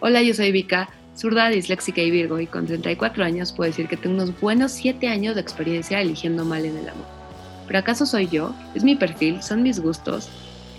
Hola, yo soy Vika, zurda, disléxica y virgo, y con 34 años puedo decir que tengo unos buenos 7 años de experiencia eligiendo mal en el amor. ¿Pero acaso soy yo? ¿Es mi perfil? ¿Son mis gustos?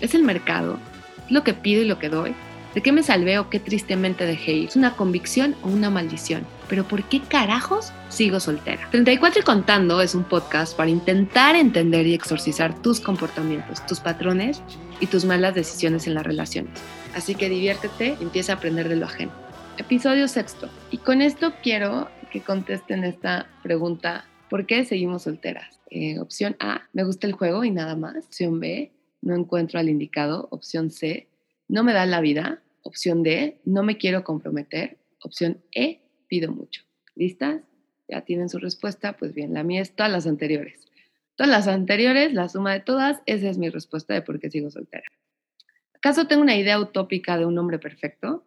¿Es el mercado? ¿Es lo que pido y lo que doy? ¿De qué me salvé o qué tristemente dejé ir? ¿Es una convicción o una maldición? ¿Pero por qué carajos sigo soltera? 34 y contando es un podcast para intentar entender y exorcizar tus comportamientos, tus patrones y tus malas decisiones en las relaciones. Así que diviértete y empieza a aprender de lo ajeno. Episodio sexto. Y con esto quiero que contesten esta pregunta. ¿Por qué seguimos solteras? Eh, opción A, me gusta el juego y nada más. Opción B, no encuentro al indicado. Opción C, no me da la vida. Opción D, no me quiero comprometer. Opción E, pido mucho. ¿Listas? ¿Ya tienen su respuesta? Pues bien, la mía es todas las anteriores. Todas las anteriores, la suma de todas, esa es mi respuesta de por qué sigo soltera. ¿Acaso tengo una idea utópica de un hombre perfecto?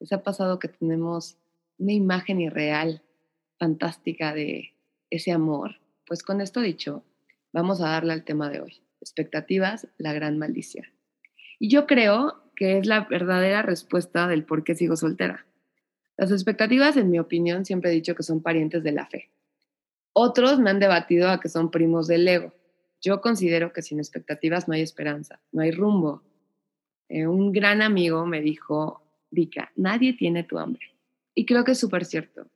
¿Les ha pasado que tenemos una imagen irreal, fantástica de ese amor? Pues con esto dicho, vamos a darle al tema de hoy. Expectativas, la gran maldición. Y yo creo que es la verdadera respuesta del por qué sigo soltera. Las expectativas, en mi opinión, siempre he dicho que son parientes de la fe. Otros me han debatido a que son primos del ego. Yo considero que sin expectativas no hay esperanza, no hay rumbo. Eh, un gran amigo me dijo, Vika, nadie tiene tu hambre. Y creo que es súper cierto.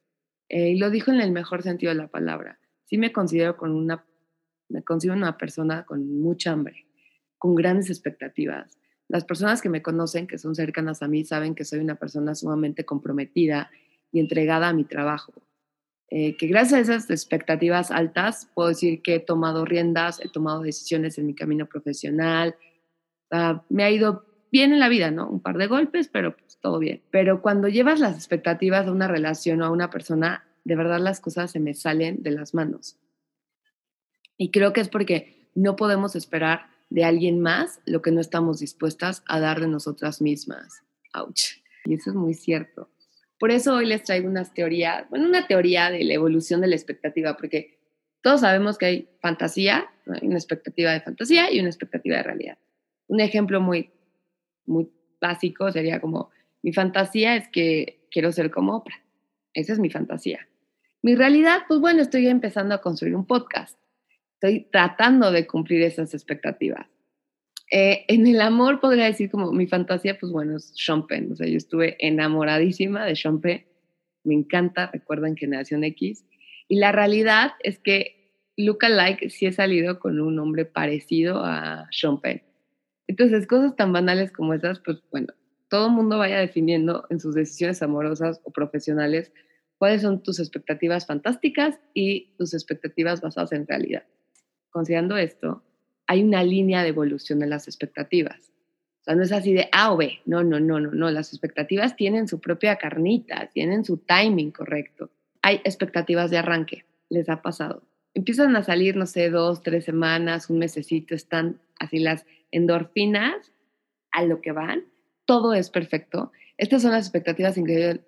Eh, y lo dijo en el mejor sentido de la palabra. Sí me considero con una, me considero una persona con mucha hambre, con grandes expectativas, las personas que me conocen, que son cercanas a mí, saben que soy una persona sumamente comprometida y entregada a mi trabajo. Eh, que gracias a esas expectativas altas puedo decir que he tomado riendas, he tomado decisiones en mi camino profesional, me ha ido bien en la vida, ¿no? Un par de golpes, pero pues todo bien. Pero cuando llevas las expectativas de una relación o a una persona, de verdad las cosas se me salen de las manos. Y creo que es porque no podemos esperar de alguien más lo que no estamos dispuestas a dar de nosotras mismas. Ouch. Y eso es muy cierto. Por eso hoy les traigo unas teorías, bueno, una teoría de la evolución de la expectativa, porque todos sabemos que hay fantasía, una expectativa de fantasía y una expectativa de realidad. Un ejemplo muy, muy básico sería como, mi fantasía es que quiero ser como Oprah. Esa es mi fantasía. Mi realidad, pues bueno, estoy empezando a construir un podcast estoy tratando de cumplir esas expectativas. Eh, en el amor podría decir como mi fantasía, pues bueno, es Sean Penn. O sea, yo estuve enamoradísima de Sean Penn. Me encanta, recuerdan Generación X. Y la realidad es que Luca Like sí he salido con un hombre parecido a Sean Penn. Entonces, cosas tan banales como esas, pues bueno, todo el mundo vaya definiendo en sus decisiones amorosas o profesionales cuáles son tus expectativas fantásticas y tus expectativas basadas en realidad considerando esto, hay una línea de evolución de las expectativas. O sea, no es así de A o B. No, no, no, no, no. Las expectativas tienen su propia carnita, tienen su timing correcto. Hay expectativas de arranque. Les ha pasado. Empiezan a salir, no sé, dos, tres semanas, un mesecito, están así las endorfinas a lo que van. Todo es perfecto. Estas son las expectativas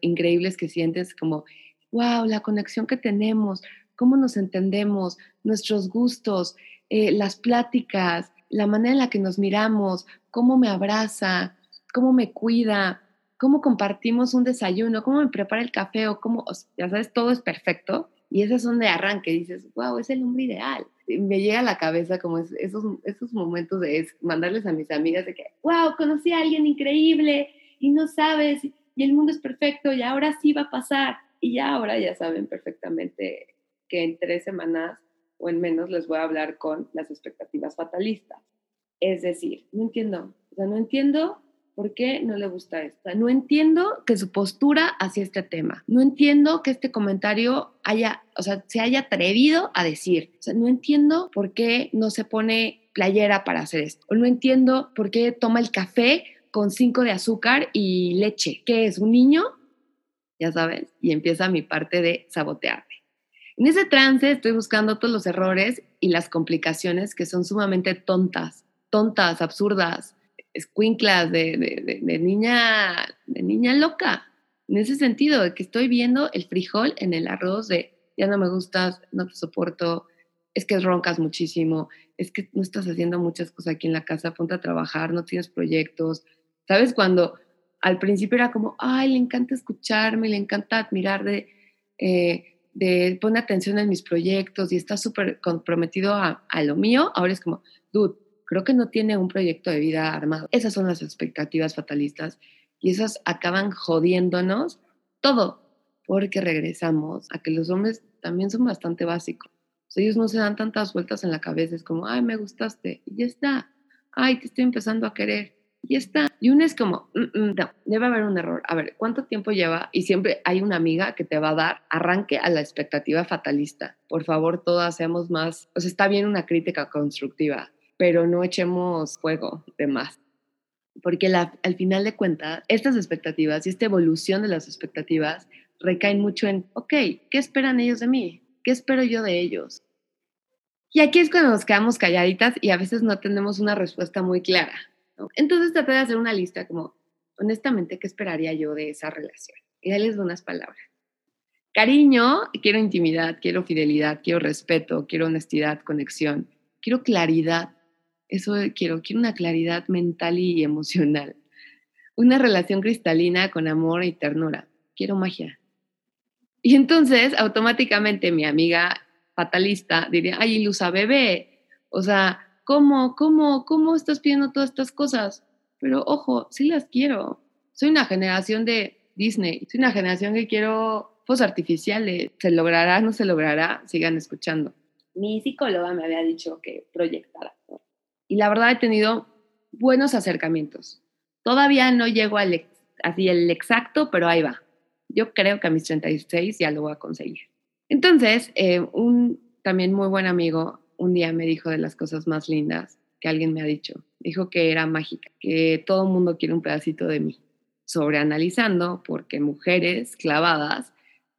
increíbles que sientes como, wow, la conexión que tenemos, cómo nos entendemos, nuestros gustos, eh, las pláticas, la manera en la que nos miramos, cómo me abraza, cómo me cuida, cómo compartimos un desayuno, cómo me prepara el café o cómo, ya sabes, todo es perfecto. Y esas son de arranque, dices, wow, es el hombre ideal. me llega a la cabeza como esos, esos momentos de mandarles a mis amigas de que, wow, conocí a alguien increíble y no sabes, y el mundo es perfecto y ahora sí va a pasar. Y ya ahora ya saben perfectamente que en tres semanas o en menos les voy a hablar con las expectativas fatalistas. Es decir, no entiendo, o sea, no entiendo por qué no le gusta esto. No entiendo que su postura hacia este tema. No entiendo que este comentario haya, o sea, se haya atrevido a decir. O sea, no entiendo por qué no se pone playera para hacer esto. O no entiendo por qué toma el café con cinco de azúcar y leche. ¿Qué es? ¿Un niño? Ya sabes. Y empieza mi parte de sabotearte. En ese trance estoy buscando todos los errores y las complicaciones que son sumamente tontas, tontas, absurdas, escuinclas de, de, niña, de niña loca. En ese sentido, de que estoy viendo el frijol en el arroz de ya no me gustas, no te soporto, es que roncas muchísimo, es que no estás haciendo muchas cosas aquí en la casa, ponte a trabajar, no tienes proyectos. ¿Sabes? Cuando al principio era como, ay, le encanta escucharme, le encanta admirar de, eh, de pone atención en mis proyectos y está súper comprometido a, lo mío, ahora es como, dude, creo que no tiene un proyecto de vida armado. Esas son las expectativas fatalistas y esas acaban jodiéndonos todo, porque regresamos a que los hombres también son bastante básicos. ellos no se dan tantas vueltas en la cabeza, es como, ay, me gustaste, y ya está. Ay, te estoy empezando a querer, y está. Y uno es como, mm, mm, no, debe haber un error. A ver, ¿cuánto tiempo lleva? Y siempre hay una amiga que te va a dar arranque a la expectativa fatalista. Por favor, todas seamos más, o sea, está bien una crítica constructiva, pero no echemos fuego de más porque al final de cuentas, estas expectativas y esta evolución de las expectativas recaen mucho en, ok, ¿qué esperan ellos de mí? ¿Qué espero yo de ellos? Y aquí es cuando nos quedamos calladitas y a veces no tenemos una respuesta muy clara. Entonces traté de hacer una lista como, honestamente, ¿qué esperaría yo de esa relación? Y les unas palabras. Cariño, quiero intimidad, quiero fidelidad, quiero respeto, quiero honestidad, conexión, quiero claridad. Eso quiero, quiero una claridad mental y emocional. Una relación cristalina con amor y ternura. Quiero magia. Y entonces, automáticamente mi amiga fatalista diría, ay, Ilusa, bebé, o sea, ¿cómo, cómo, cómo estás pidiendo todas estas cosas? Pero ojo, sí las quiero. Soy una generación de Disney, soy una generación que quiero fuegos artificiales. ¿Se logrará, no se logrará? Sigan escuchando. Mi psicóloga me había dicho que proyectara. Y la verdad he tenido buenos acercamientos. Todavía no llego al así el exacto, pero ahí va yo creo que a mis 36 ya lo voy a conseguir. Entonces, eh, un también muy buen amigo un día me dijo de las cosas más lindas que alguien me ha dicho. Dijo que era mágica, que todo el mundo quiere un pedacito de mí. Sobreanalizando, porque mujeres clavadas.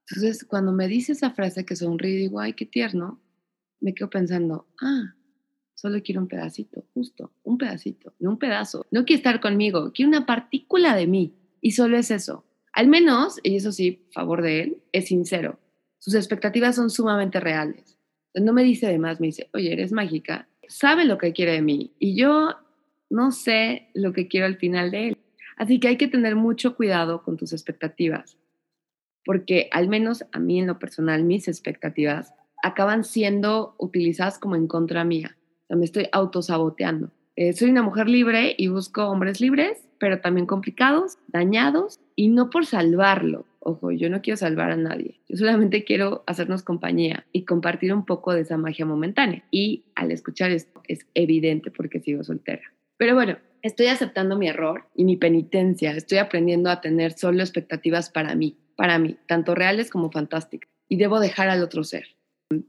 Entonces, cuando me dice esa frase que sonríe y digo, ay, qué tierno, me quedo pensando, ah, solo quiero un pedacito, justo, un pedacito, no un pedazo. No quiere estar conmigo, quiere una partícula de mí. Y solo es eso. Al menos, y eso sí, favor de él, es sincero. Sus expectativas son sumamente reales. No me dice de más, me dice, oye, eres mágica, sabe lo que quiere de mí y yo no sé lo que quiero al final de él. Así que hay que tener mucho cuidado con tus expectativas, porque al menos a mí en lo personal, mis expectativas acaban siendo utilizadas como en contra mía. O sea, me estoy autosaboteando. Eh, soy una mujer libre y busco hombres libres, pero también complicados, dañados y no por salvarlo. Ojo, yo no quiero salvar a nadie. Yo solamente quiero hacernos compañía y compartir un poco de esa magia momentánea. Y al escuchar esto es evidente porque sigo soltera. Pero bueno, estoy aceptando mi error y mi penitencia. Estoy aprendiendo a tener solo expectativas para mí, para mí, tanto reales como fantásticas. Y debo dejar al otro ser.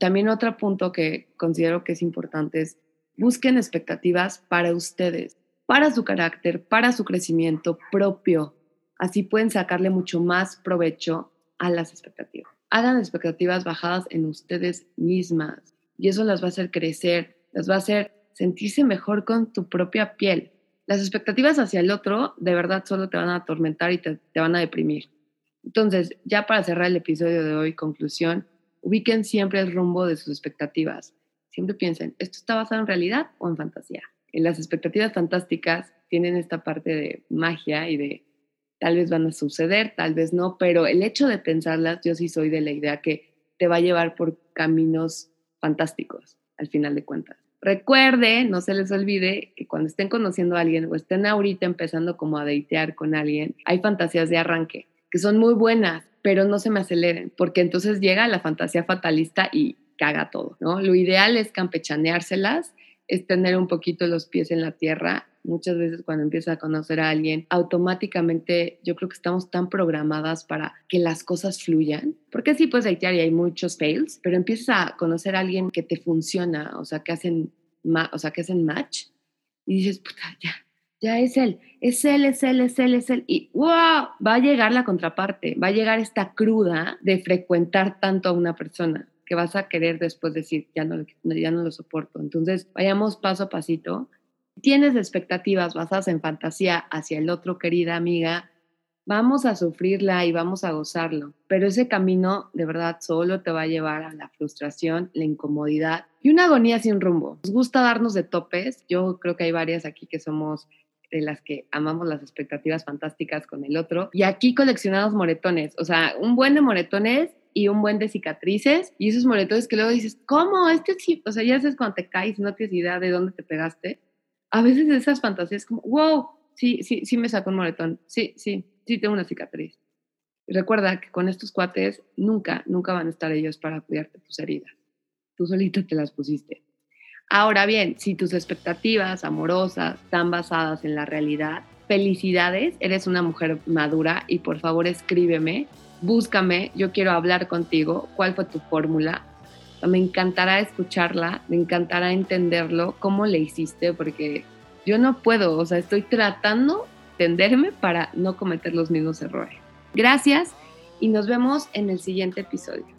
También otro punto que considero que es importante es busquen expectativas para ustedes, para su carácter, para su crecimiento propio, Así pueden sacarle mucho más provecho a las expectativas. Hagan expectativas bajadas en ustedes mismas y eso las va a hacer crecer, las va a hacer sentirse mejor con tu propia piel. Las expectativas hacia el otro de verdad solo te van a atormentar y te, te van a deprimir. Entonces, ya para cerrar el episodio de hoy, conclusión, ubiquen siempre el rumbo de sus expectativas. Siempre piensen, ¿esto está basado en realidad o en fantasía? En las expectativas fantásticas tienen esta parte de magia y de tal vez van a suceder, tal vez no, pero el hecho de pensarlas, yo sí soy de la idea que te va a llevar por caminos fantásticos, al final de cuentas. Recuerde, no se les olvide que cuando estén conociendo a alguien o estén ahorita empezando como a deitear con alguien, hay fantasías de arranque que son muy buenas, pero no se me aceleren, porque entonces llega la fantasía fatalista y caga todo, ¿no? Lo ideal es campechaneárselas, es tener un poquito los pies en la tierra muchas veces cuando empiezas a conocer a alguien, automáticamente yo creo que estamos tan programadas para que las cosas fluyan. Porque sí, pues hay, hay muchos fails, pero empiezas a conocer a alguien que te funciona, o sea, que hacen, o sea, que hacen match y dices, puta, ya, ya es él, es él, es él, es él, es él. Y wow, va a llegar la contraparte, va a llegar esta cruda de frecuentar tanto a una persona que vas a querer después decir, ya no, ya no lo soporto. Entonces, vayamos paso a pasito tienes expectativas basadas en fantasía hacia el otro, querida amiga, vamos a sufrirla y vamos a gozarlo. Pero ese camino de verdad solo te va a llevar a la frustración, la incomodidad y una agonía sin rumbo. Nos gusta darnos de topes. Yo creo que hay varias aquí que somos de las que amamos las expectativas fantásticas con el otro. Y aquí coleccionados moretones, o sea, un buen de moretones y un buen de cicatrices. Y esos moretones que luego dices, ¿cómo? Este sí, o sea, ya sabes cuando te caes no tienes idea de dónde te pegaste. A veces esas fantasías como, wow, sí, sí, sí me sacó un moretón. Sí, sí, sí tengo una cicatriz. recuerda que con estos cuates nunca, nunca van a estar ellos para cuidarte tus heridas. Tú solito te las pusiste. Ahora bien, si tus expectativas amorosas están basadas en la realidad, felicidades, eres una mujer madura y por favor escríbeme, búscame, yo quiero hablar contigo, cuál fue tu fórmula. Me encantará escucharla, me encantará entenderlo, cómo le hiciste, porque yo no puedo, o sea, estoy tratando de entenderme para no cometer los mismos errores. Gracias y nos vemos en el siguiente episodio.